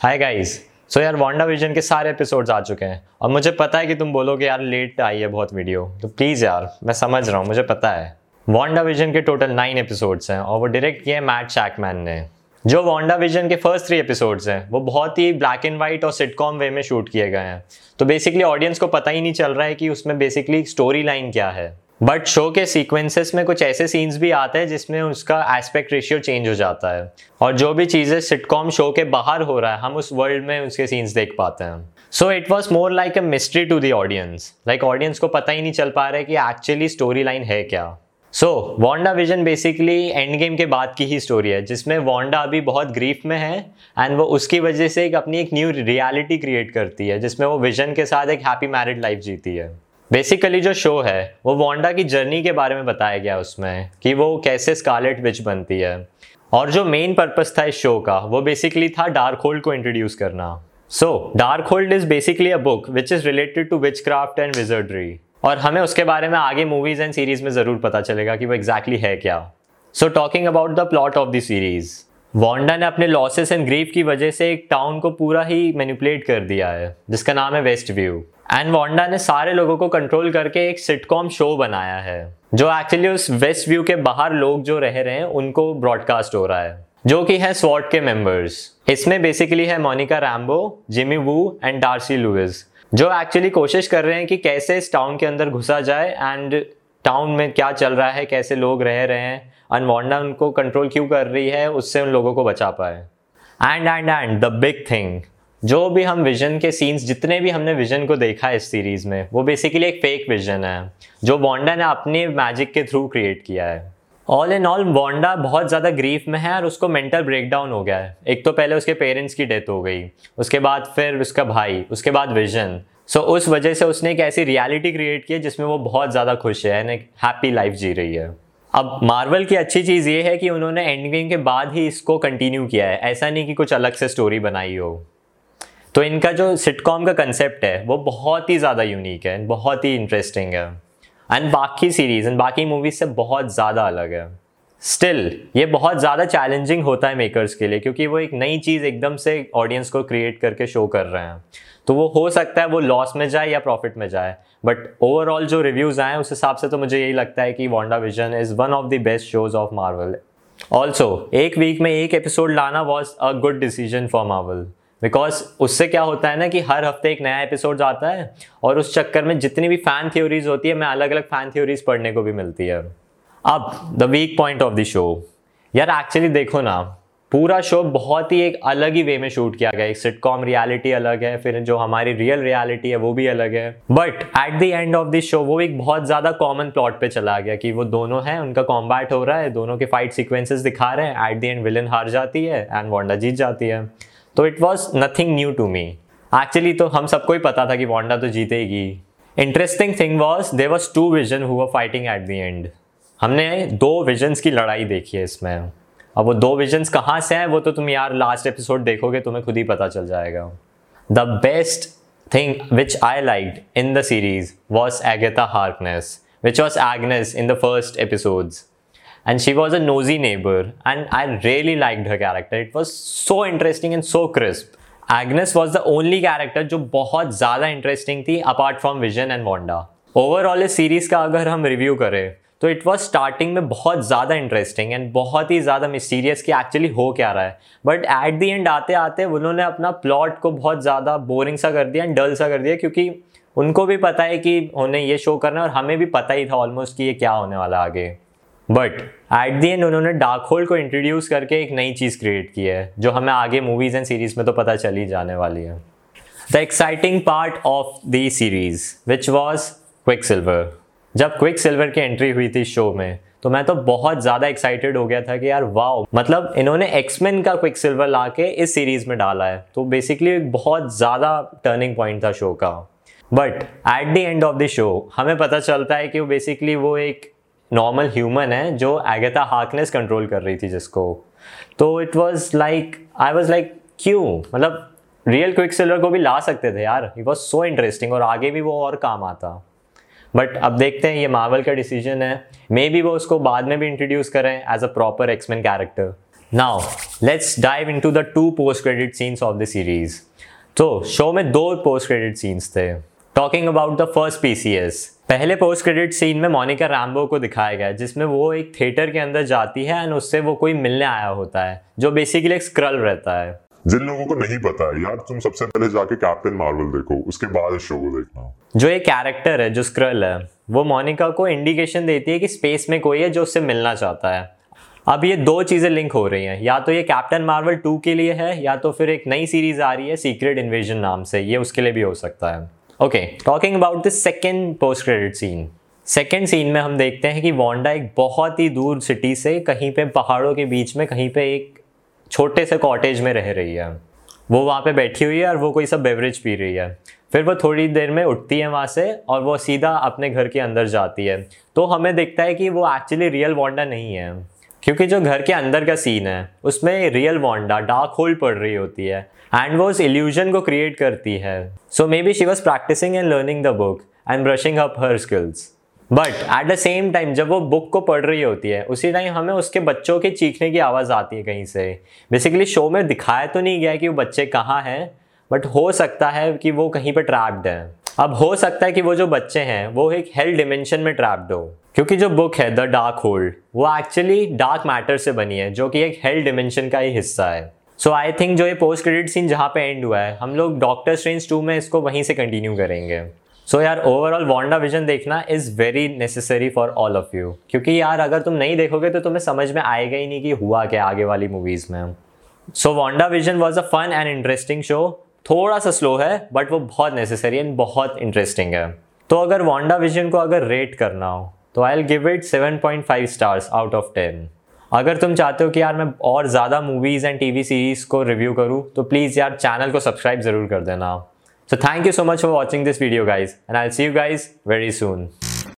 Hi guys so यार Wanda vision के सारे एपिसोड्स आ चुके हैं। और मुझे पता है कि तुम बोलोगे, यार लेट आई है बहुत वीडियो तो प्लीज़ यार, मैं समझ रहा हूँ, मुझे पता है। वांडा विजन के टोटल नाइन एपिसोड्स हैं, और वो डायरेक्ट किए हैं मैट शैकमैन ने। जो वांडा विजन के फ़र्स्ट थ्री एपिसोड्स हैं, वो बहुत ही ब्लैक एंड वाइट और सिटकॉम वे में शूट किए गए हैं। तो बेसिकली ऑडियंस को पता ही नहीं चल रहा है कि उसमें बेसिकली स्टोरी लाइन क्या है। बट शो के सीक्वेंसेस में कुछ ऐसे सीन्स भी आते हैं जिसमें उसका एस्पेक्ट रेशियो चेंज हो जाता है। और जो भी चीज़ें सिटकॉम शो के बाहर हो रहा है, हम उस वर्ल्ड में उसके सीन्स देख पाते हैं। So it was more like a mystery to the audience like audience को पता ही नहीं चल पा रहा है कि एक्चुअली स्टोरी लाइन है क्या। So Wanda Vision basically Endgame के बाद की ही स्टोरी है, जिसमें वॉन्डा अभी बहुत ग्रीफ में है एंड वो उसकी वजह से एक अपनी एक न्यू रियलिटी क्रिएट करती है, जिसमें वो विजन के साथ एक हैप्पी मैरिड लाइफ जीती है। बेसिकली जो शो है, वो वोंडा की जर्नी के बारे में बताया गया उसमें, कि वो कैसे स्कारलेट विच बनती है। और जो मेन पर्पस था इस शो का, वो बेसिकली था डार्क होल्ड को इंट्रोड्यूस करना। So Darkhold is basically a book which is related to witchcraft and wizardry और हमें उसके बारे में आगे मूवीज़ एंड सीरीज़ में ज़रूर पता चलेगा कि वो एग्जैक्टली exactly है क्या। So talking about the plot of the series Wanda ने अपने लॉसेस एंड ग्रीफ की वजह से एक टाउन को पूरा ही मैनिपुलेट कर दिया है, जिसका नाम है वेस्ट व्यू एंड वॉन्डा ने सारे लोगों को कंट्रोल करके एक सिटकॉम शो बनाया है, जो एक्चुअली उस वेस्ट व्यू के बाहर लोग जो रह रहे हैं, उनको ब्रॉडकास्ट हो रहा है, जो कि है स्वॉट के मेंबर्स इसमें बेसिकली है Monica Rambeau Jimmy Woo and Darcy Lewis जो एक्चुअली कोशिश कर रहे हैं कि कैसे इस टाउन के अंदर घुसा जाए एंड टाउन में क्या चल रहा है, कैसे लोग रह रहे हैं एंड वॉन्डा उनको कंट्रोल क्यों कर रही है, उससे उन लोगों को बचा पाए। And and and the big thing जो भी हम विजन के सीन्स जितने भी हमने विजन को देखा है इस सीरीज़ में वो बेसिकली एक फेक विजन है जो वॉन्डा ने अपने मैजिक के थ्रू क्रिएट किया है। ऑल इन ऑल वॉन्डा बहुत ज़्यादा ग्रीफ में है और उसको मेंटल ब्रेकडाउन हो गया है। एक तो पहले उसके पेरेंट्स की डेथ हो गई उसके बाद फिर उसका भाई उसके बाद विजन सो so, उस वजह से उसने एक ऐसी रियलिटी क्रिएट की है जिसमें वो बहुत ज़्यादा खुश है एंड एक हैप्पी लाइफ जी रही है। अब मार्वल की अच्छी चीज़ ये है कि उन्होंने एंड गेम के बाद ही इसको कंटिन्यू किया है। ऐसा नहीं कि कुछ अलग से स्टोरी बनाई हो। तो इनका जो सिटकॉम का कंसेप्ट है, वो बहुत ही ज़्यादा यूनिक है, बहुत ही इंटरेस्टिंग है। एंड बाकी सीरीज़ एंड बाकी मूवीज़ से बहुत ज़्यादा अलग है। स्टिल ये बहुत ज़्यादा चैलेंजिंग होता है मेकर्स के लिए, क्योंकि वो एक नई चीज़ एकदम से ऑडियंस को क्रिएट करके शो कर रहे हैं। तो वो हो सकता है वो लॉस में जाए या प्रॉफिट में जाए बट ओवरऑल जो रिव्यूज़ आए उस हिसाब से तो मुझे यही लगता है कि Wanda Vision is one of the best shows of Marvel also एक वीक में एक एपिसोड लाना was a good decision for Marvel because उससे क्या होता है ना कि हर हफ़्ते एक नया एपिसोड आता है और उस चक्कर में जितनी भी फ़ैन थ्योरीज होती है, मैं अलग अलग फ़ैन थ्योरीज पढ़ने को भी मिलती है। अब the weak point of the show यार एक्चुअली देखो ना, पूरा शो बहुत ही एक अलग ही वे में शूट किया गया एक सिटकॉम रियलिटी अलग है, फिर जो हमारी रियल रियलिटी है, वो भी अलग है। But at the end of the show वो एक बहुत ज़्यादा कॉमन प्लॉट पे चला गया कि वो दोनों हैं, उनका कॉम्बैट हो रहा है, दोनों के फाइट सिक्वेंसेस दिखा रहे हैं। एट द एंड विलन हार जाती है एंड वॉन्डा जीत जाती है। तो it was nothing new to me actually तो हम सबको ही पता था कि वांडा तो जीतेगी। Interesting thing was they was two Vision who fighting at the end हमने दो विजन्स की लड़ाई देखी है इसमें। अब वो दो विजन्स कहाँ से हैं, वो तो तुम यार लास्ट एपिसोड देखोगे, तुम्हें खुद ही पता चल जाएगा। The best thing which I like in the series was Agatha Harkness which was Agnes in the first episodes and she was a nosy neighbor and I really liked her character. It was so interesting and so crisp. Agnes was the only character जो बहुत ज़्यादा interesting थी apart from Vision and Wanda overall इस series का अगर हम review करें तो इट वॉज़ स्टार्टिंग में बहुत ज़्यादा इंटरेस्टिंग एंड बहुत ही ज़्यादा मिस्टीरियस कि एक्चुअली हो क्या रहा है बट एट दी एंड आते आते उन्होंने अपना प्लॉट को बहुत ज़्यादा बोरिंग सा कर दिया एंड डल सा कर दिया क्योंकि उनको भी पता है कि उन्हें ये शो करना है और हमें भी पता ही था ऑलमोस्ट कि ये क्या होने वाला आगे बट एट दी एंड उन्होंने डार्क होल को इंट्रोड्यूस करके एक नई चीज़ क्रिएट की है, जो हमें आगे मूवीज़ एंड सीरीज़ में तो पता चल जाने वाली है। The exciting part of the series which was Quicksilver जब क्विक सिल्वर की एंट्री हुई थी शो में तो मैं तो बहुत ज़्यादा एक्साइटेड हो गया था कि यार वाओ मतलब इन्होंने एक्समेन का क्विक सिल्वर ला के इस सीरीज़ में डाला है। तो बेसिकली एक बहुत ज़्यादा टर्निंग पॉइंट था शो का। But at the end of the show हमें पता चलता है कि वो बेसिकली वो एक नॉर्मल ह्यूमन है जो एगेथा हार्कनेस कंट्रोल कर रही थी जिसको। तो it was like I was like क्यों? मतलब रियल क्विक सिल्वर को भी ला सकते थे यार। इट वॉज़ सो इंटरेस्टिंग और आगे भी वो और काम आता। बट अब देखते हैं, ये मार्वल का डिसीज़न है। मे बी वो उसको बाद में भी इंट्रोड्यूस करें as a proper X Men character now let's dive into the two post credit scenes of the series तो शो में दो पोस्ट क्रेडिट सीन्स थे। Talking about the first PCS पहले पोस्ट क्रेडिट सीन में Monica Rambo को दिखाया गया जिसमें वो एक थिएटर के अंदर जाती है एंड उससे वो कोई मिलने आया होता है जो बेसिकली एक स्क्रल रहता है। जिन लोगों को नहीं पता है यार तुम सबसे पहले जाके कैप्टन मार्वल देखो उसके बाद इस शो को देखना। जो एक कैरेक्टर है जो स्क्रल है वो मोनिका को इंडिकेशन देती है कि स्पेस में कोई है जो उससे मिलना चाहता है। अब ये दो चीज़ें लिंक हो रही हैं या तो ये कैप्टन मार्वल टू के लिए है या तो फिर एक नई सीरीज़ आ रही है सीक्रेट इन्वेजन नाम से ये उसके लिए भी हो सकता है। Okay talking about the second post credit scene second scene में हम देखते हैं कि वांडा एक बहुत ही दूर सिटी से कहीं पे पहाड़ों के बीच में कहीं पे एक छोटे से कॉटेज में रह रही है। वो वहाँ पे बैठी हुई है और वो कोई सब बेवरेज पी रही है। फिर वो थोड़ी देर में उठती है वहाँ से और वो सीधा अपने घर के अंदर जाती है। तो हमें दिखता है कि वो एक्चुअली रियल वांडा नहीं है। क्योंकि जो घर के अंदर का सीन है, उसमें रियल वांडा डार्क होल पड़ रही होती है एंड वो उस इल्यूजन को क्रिएट करती है। So maybe she was practicing and learning the book and brushing up her skills but at the same time जब वो बुक को पढ़ रही होती है, उसी टाइम हमें उसके बच्चों के चीखने की आवाज़ आती है कहीं से। बेसिकली शो में दिखाया तो नहीं गया कि वो बच्चे कहाँ हैं बट हो सकता है कि वो कहीं पर ट्रैप्ड हैं। अब हो सकता है कि वो जो बच्चे हैं वो एक हेल्थ डिमेंशन में ट्रैप्ड हो। क्योंकि जो बुक है द डार्क होल्ड वो एक्चुअली डार्क मैटर से बनी है जो कि एक हेल्थ डिमेंशन का ही हिस्सा है। सो आई थिंक जो ये पोस्ट क्रेडिट सीन जहाँ पे एंड हुआ है हम लोग डॉक्टर स्ट्रेंज टू में इसको वहीं से कंटिन्यू करेंगे। सो so, यार ओवरऑल वांडा विजन देखना is very necessary for all of you क्योंकि यार अगर तुम नहीं देखोगे तो तुम्हें समझ में आएगा ही नहीं कि हुआ क्या आगे वाली मूवीज़ में। So Wanda Vision was a fun and interesting show थोड़ा सा स्लो है बट वो बहुत नेसेसरी एंड बहुत इंटरेस्टिंग है। तो अगर वांडा विजन को अगर रेट करना हो तो I'll give it 7.5 stars out of 10 अगर तुम चाहते हो कि यार मैं और ज़्यादा मूवीज़ एंड टीवी सीरीज़ को रिव्यू करूँ तो प्लीज़ यार चैनल को सब्सक्राइब ज़रूर कर देना। So thank you so much for watching this video guys and I see you guys very soon